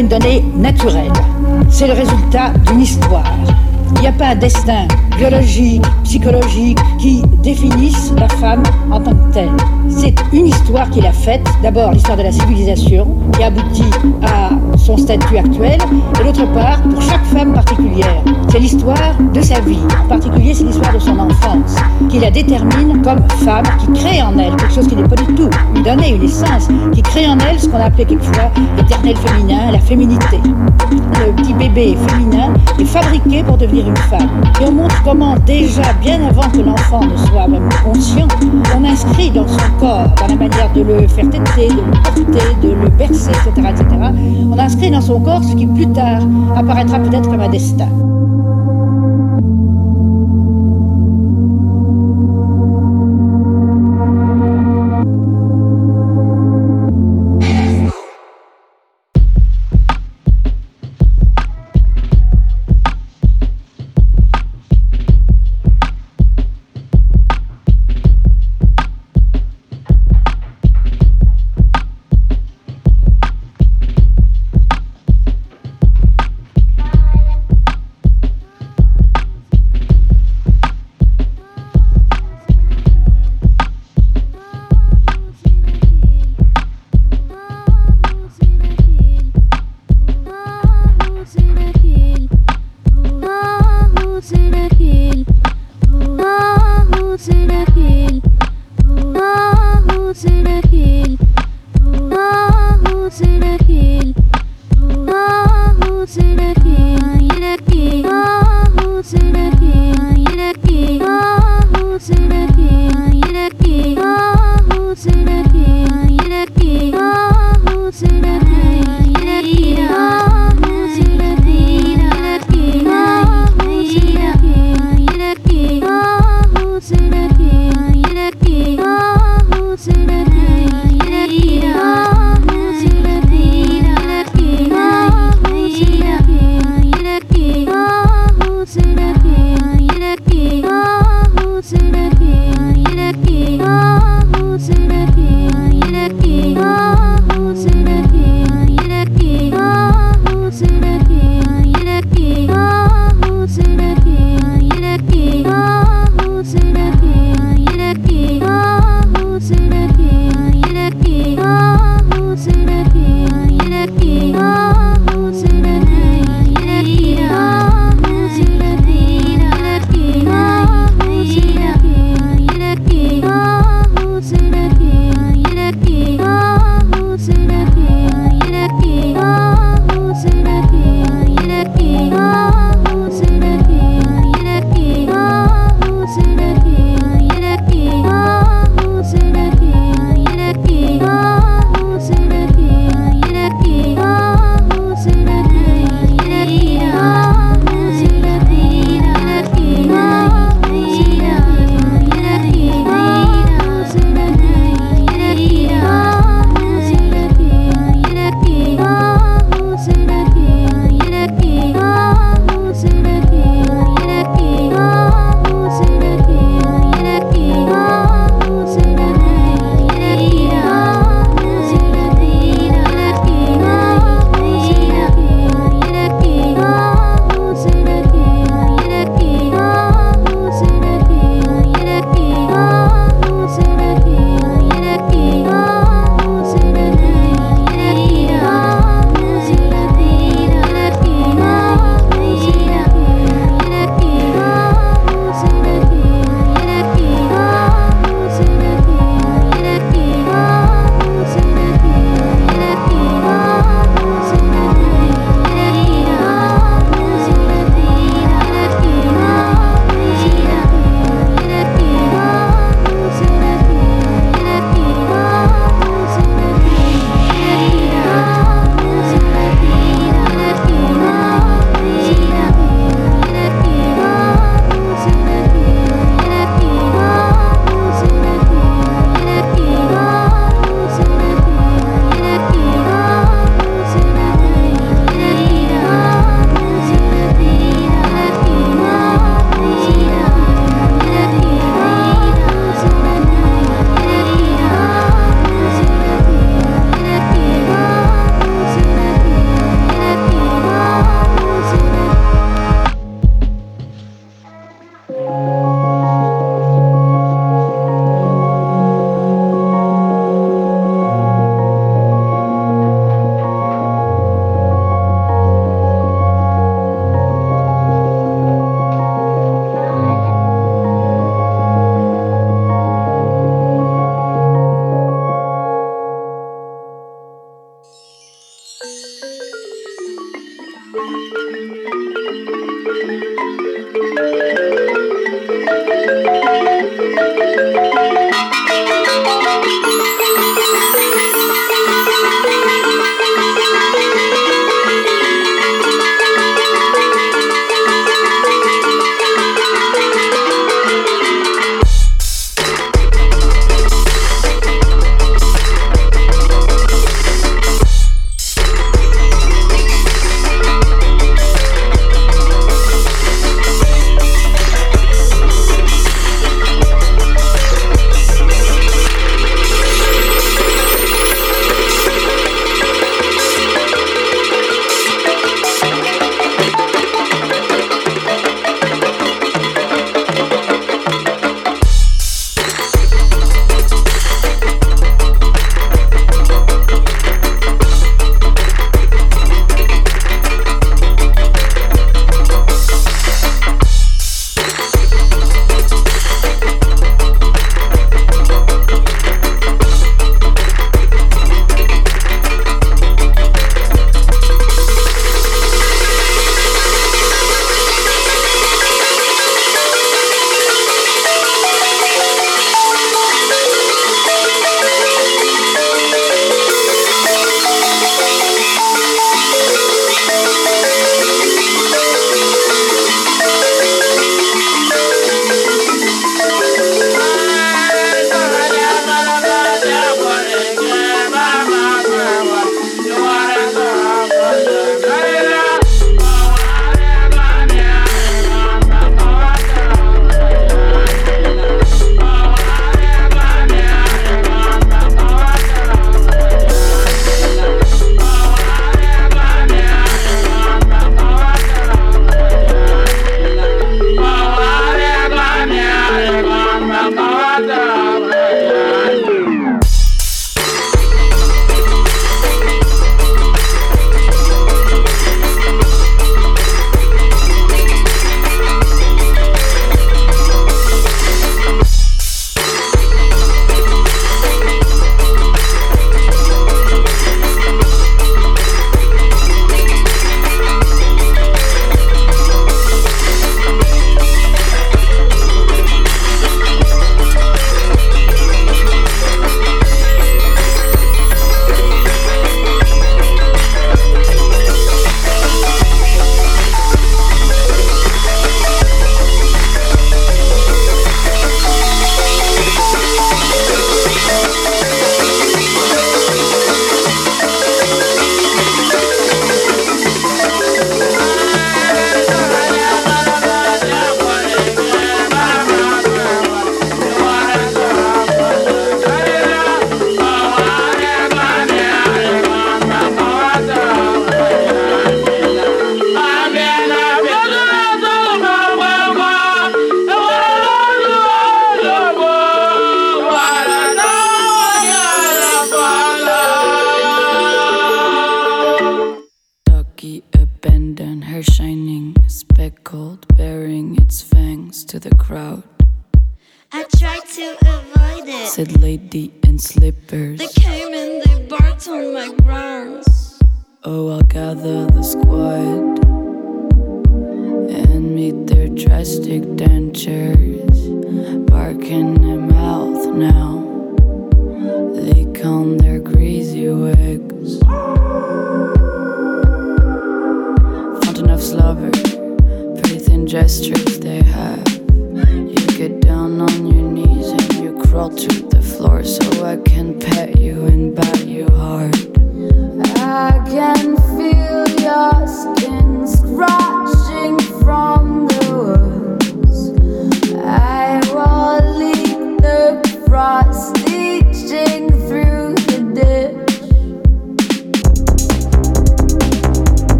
une donnée naturelle. C'est le résultat d'une histoire. Il n'y a pas un destin biologique, psychologique qui définisse la femme en tant que telle. C'est une histoire qu'il a faite. D'abord l'histoire de la civilisation qui aboutit à son statut actuel, et d'autre part pour chaque femme particulière. C'est l'histoire de sa vie. En particulier, c'est l'histoire de son enfance qui la détermine comme femme, qui crée en elle quelque chose qui n'est pas du tout lui donner une essence, qui crée en elle ce qu'on appelait quelquefois l'éternel féminin, la féminité. Le petit bébé féminin est fabriqué pour devenir une femme. Et on montre comment déjà, bien avant que l'enfant ne soit même conscient, on inscrit dans son corps, dans la manière de le faire têter, de le porter, de le bercer, etc., etc., on inscrit dans son corps ce qui plus tard apparaîtra peut-être comme un destin.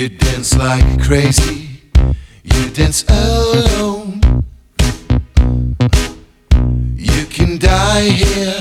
You dance like crazy, you dance alone. You can die here.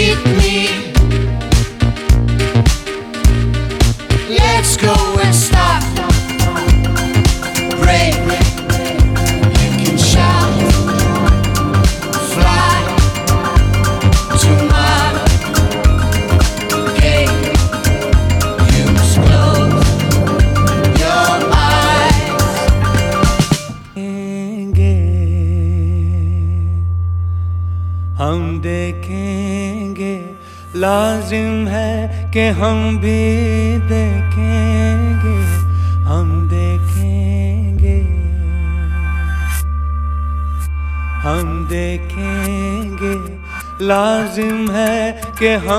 keep कि हम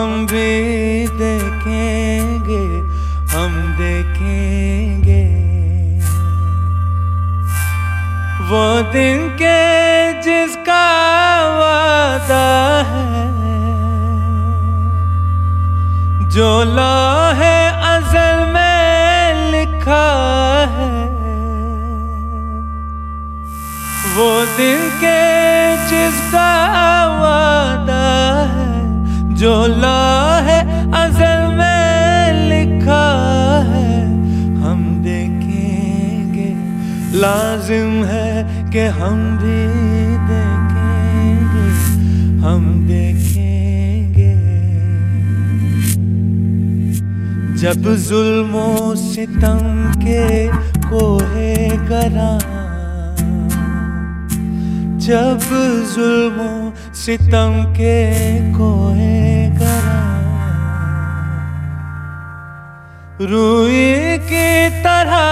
हम देखेंगे। जब जुल्मो सितम के कोहे गरा जब जुल्मो सितम के कोहे गरा रुई की तरह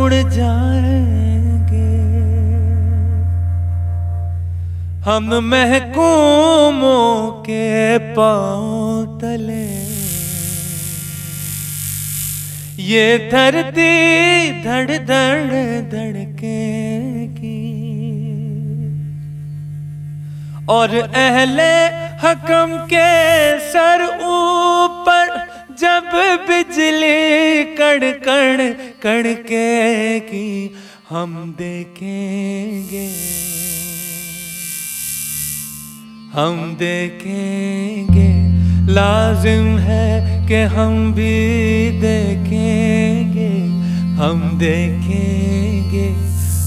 उड़ जाएँगे हम महकूमों के पाँव तले। ये धरती धड़ धड़ धड़केगी और अहले हकम के सर ऊपर जब बिजली कड़ कड़ कड़केगी हम देखेंगे। हम देखेंगे। लाजिम है कि हम भी देखेंगे। हम देखेंगे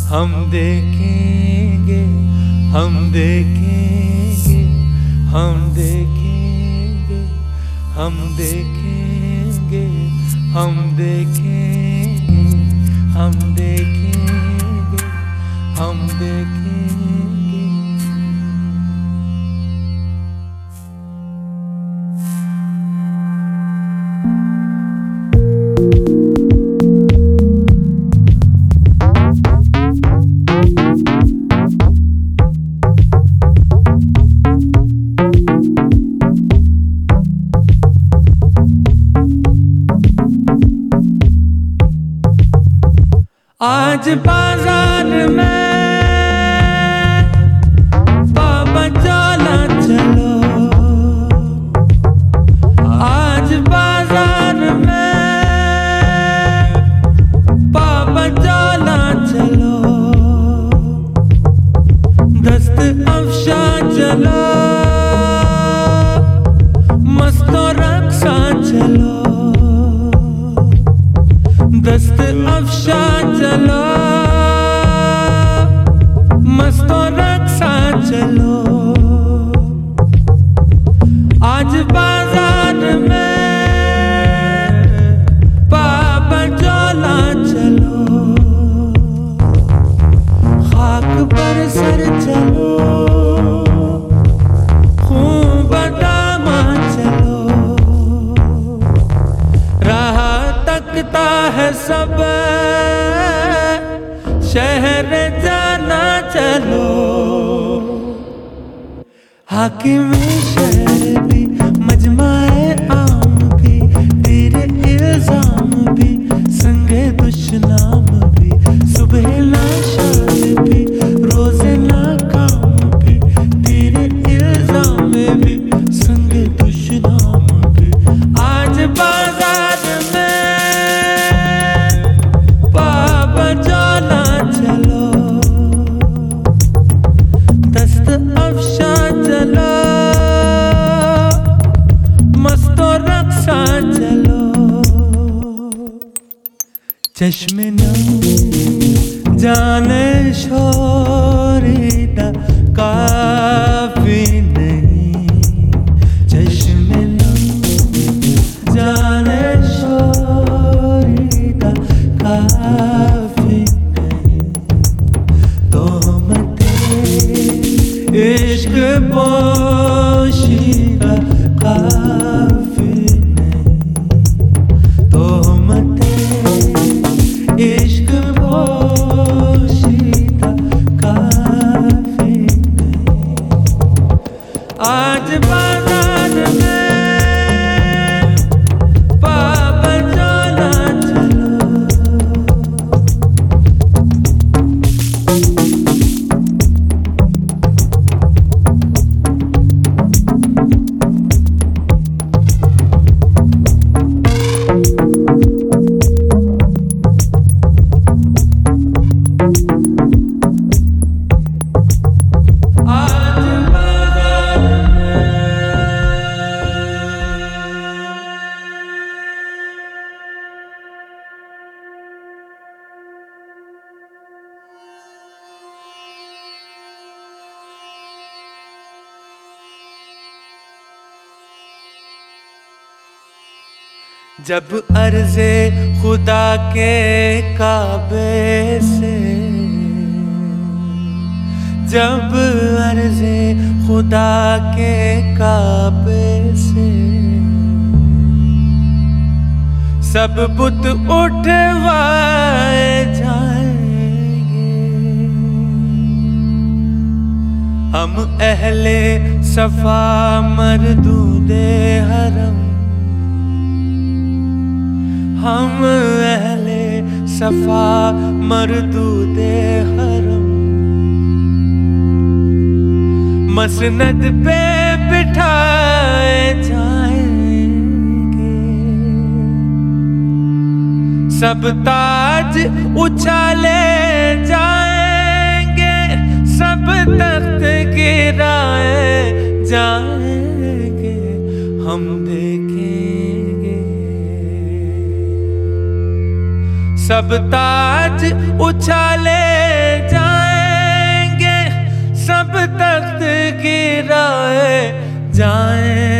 हम देखेंगे हम देखेंगे हम देखेंगे हम देखेंगे हम देखेंगे हम देखेंगे, हम आज बाज हाकिम शहर भी मजमाए आम भी तेरे इल्ज़ाम भी संगे दुश्नाम जब अर्जे खुदा के काबे से। जब अर्जे खुदा के काबे से। सब बुत उठवाए जाएँगे। हम अहले सफ़ा मरदूदे हरम। हम अहले सफ़ा मरदूदे हरम मसनद पे बिठाए जाएँगे। सब ताज उछाले जाएँगे, सब तख्त गिराए जाएँगे। सब ताज उछाले जाएँगे सब तख्त गिराए जाएँगे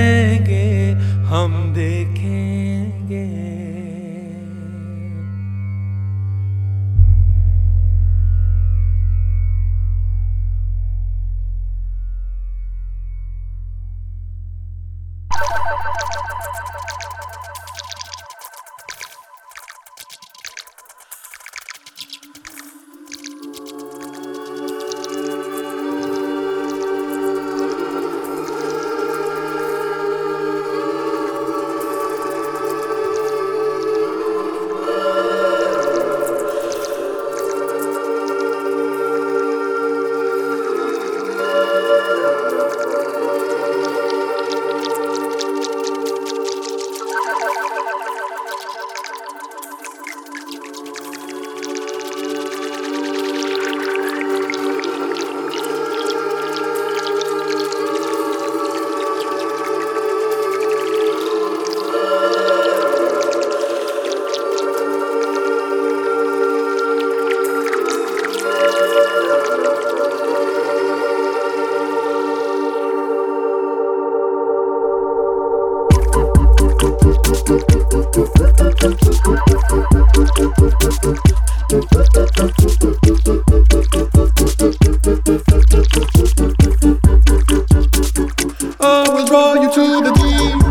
I will draw you to the team.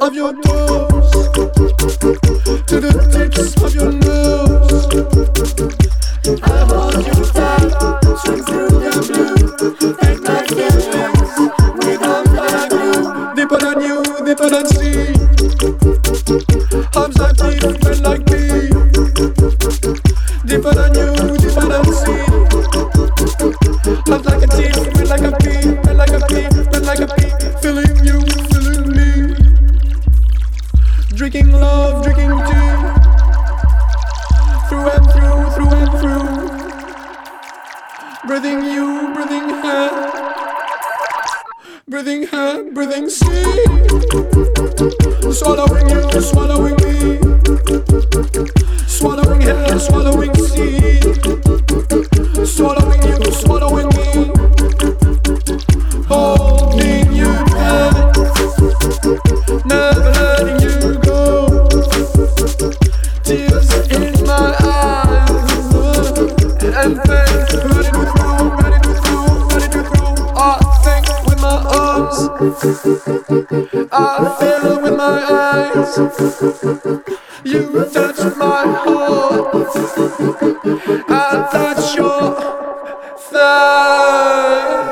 of your door. Drinking love, drinking tea. Through and through, through and through. Breathing you, breathing her. Breathing her, breathing sea. Swallowing you, swallowing me. Swallowing her, swallowing sea. Swallowing I feel it with my eyes. You touch my heart. I touch your thigh.